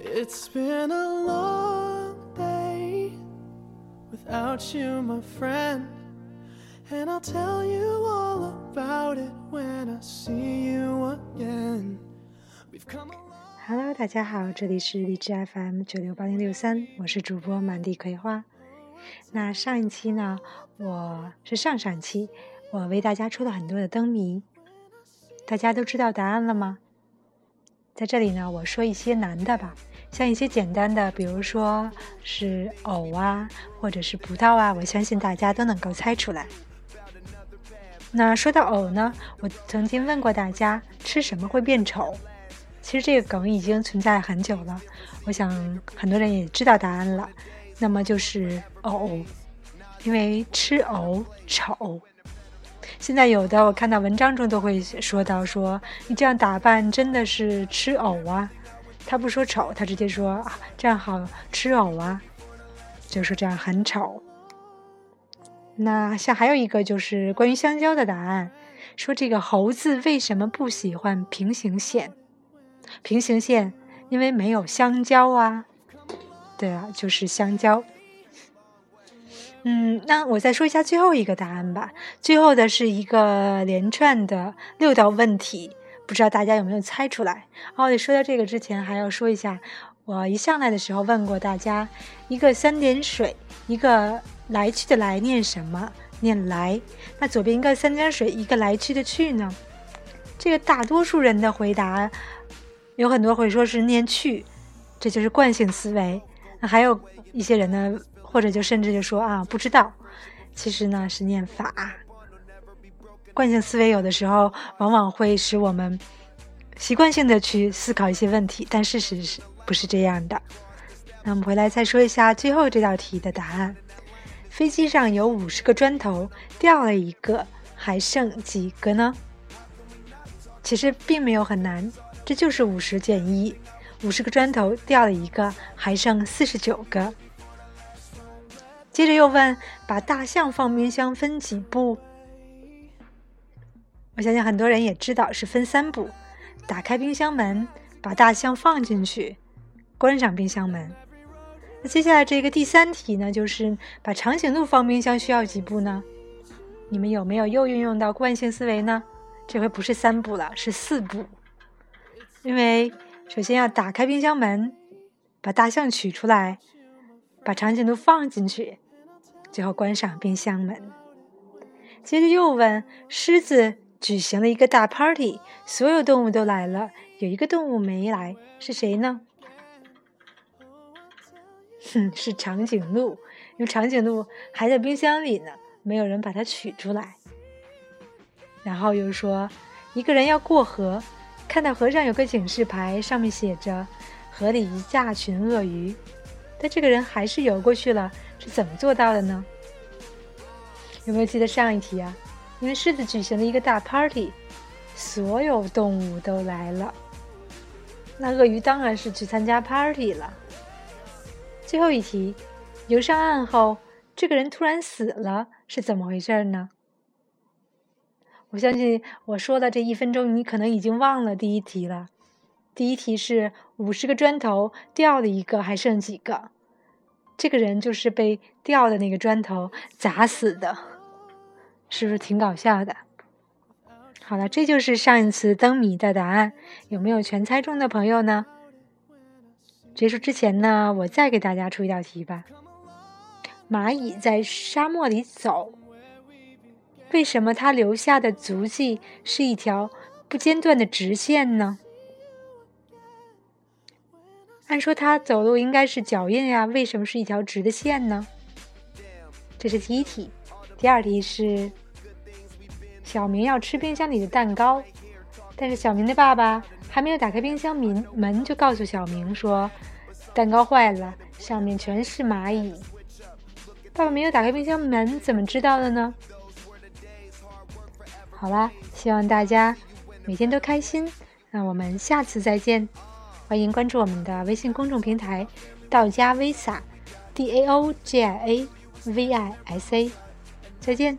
It's been a long day without you, my friend. And I'll tell you all about it when I see you again. We've come a long Hello，大家好，这里是荔枝 FM 九六八零六三，我是主播满地葵花。那上一期呢，我是上上期，我为大家出了很多的灯谜，大家都知道答案了吗？在这里呢，我说一些难的吧，像一些简单的，比如说是藕啊，或者是葡萄啊，我相信大家都能够猜出来。那说到藕呢，我曾经问过大家，吃什么会变丑？其实这个梗已经存在很久了，我想很多人也知道答案了。那么就是藕，因为吃藕丑。现在有的我看到文章中都会说到说，你这样打扮真的是吃藕啊。他不说丑，他直接说啊，这样好吃藕啊，就说这样很丑。那像还有一个就是关于香蕉的答案，说这个猴子为什么不喜欢平行线？平行线，因为没有香蕉啊。对啊，就是香蕉。嗯，那我再说一下最后一个答案吧。最后的是一个连串的六道问题，不知道大家有没有猜出来？哦，说到这个之前，还要说一下，我一上来的时候问过大家，一个三点水，一个来去的来念什么？念来。那左边一个三点水，一个来去的去呢？这个大多数人的回答。有很多会说是念去，这就是惯性思维。那还有一些人呢，或者就甚至就说啊不知道，其实呢是念法。惯性思维有的时候往往会使我们习惯性的去思考一些问题，但事实是不是这样的？那我们回来再说一下最后这道题的答案：飞机上有五十个砖头，掉了一个，还剩几个呢？其实并没有很难。这就是五十减一，五十个砖头掉了一个，还剩四十九个。接着又问：把大象放冰箱分几步？我相信很多人也知道是分三步：打开冰箱门，把大象放进去，关上冰箱门。那接下来这个第三题呢，就是把长颈鹿放冰箱需要几步呢？你们有没有又运用到惯性思维呢？这回不是三步了，是四步。因为首先要打开冰箱门，把大象取出来，把长颈鹿放进去，最后关上冰箱门。接着又问：狮子举行了一个大 party，所有动物都来了，有一个动物没来，是谁呢？哼，是长颈鹿，因为长颈鹿还在冰箱里呢，没有人把它取出来。然后又说：一个人要过河。看到河上有个警示牌，上面写着“河里一大群鳄鱼”，但这个人还是游过去了，是怎么做到的呢？有没有记得上一题啊？因为狮子举行了一个大 party，所有动物都来了，那鳄鱼当然是去参加 party 了。最后一题，游上岸后，这个人突然死了，是怎么回事呢？我相信我说的这一分钟，你可能已经忘了第一题了。第一题是五十个砖头掉了一个，还剩几个？这个人就是被掉的那个砖头砸死的，是不是挺搞笑的？好了，这就是上一次灯谜的答案，有没有全猜中的朋友呢？结束之前呢，我再给大家出一道题吧。蚂蚁在沙漠里走。为什么它留下的足迹是一条不间断的直线呢？按说它走路应该是脚印呀，为什么是一条直的线呢？这是第一题。第二题是：小明要吃冰箱里的蛋糕，但是小明的爸爸还没有打开冰箱门门，就告诉小明说蛋糕坏了，上面全是蚂蚁。爸爸没有打开冰箱门，怎么知道的呢？好啦，希望大家每天都开心。那我们下次再见，欢迎关注我们的微信公众平台“道家微撒 ”，D A O J I A V I S A。再见。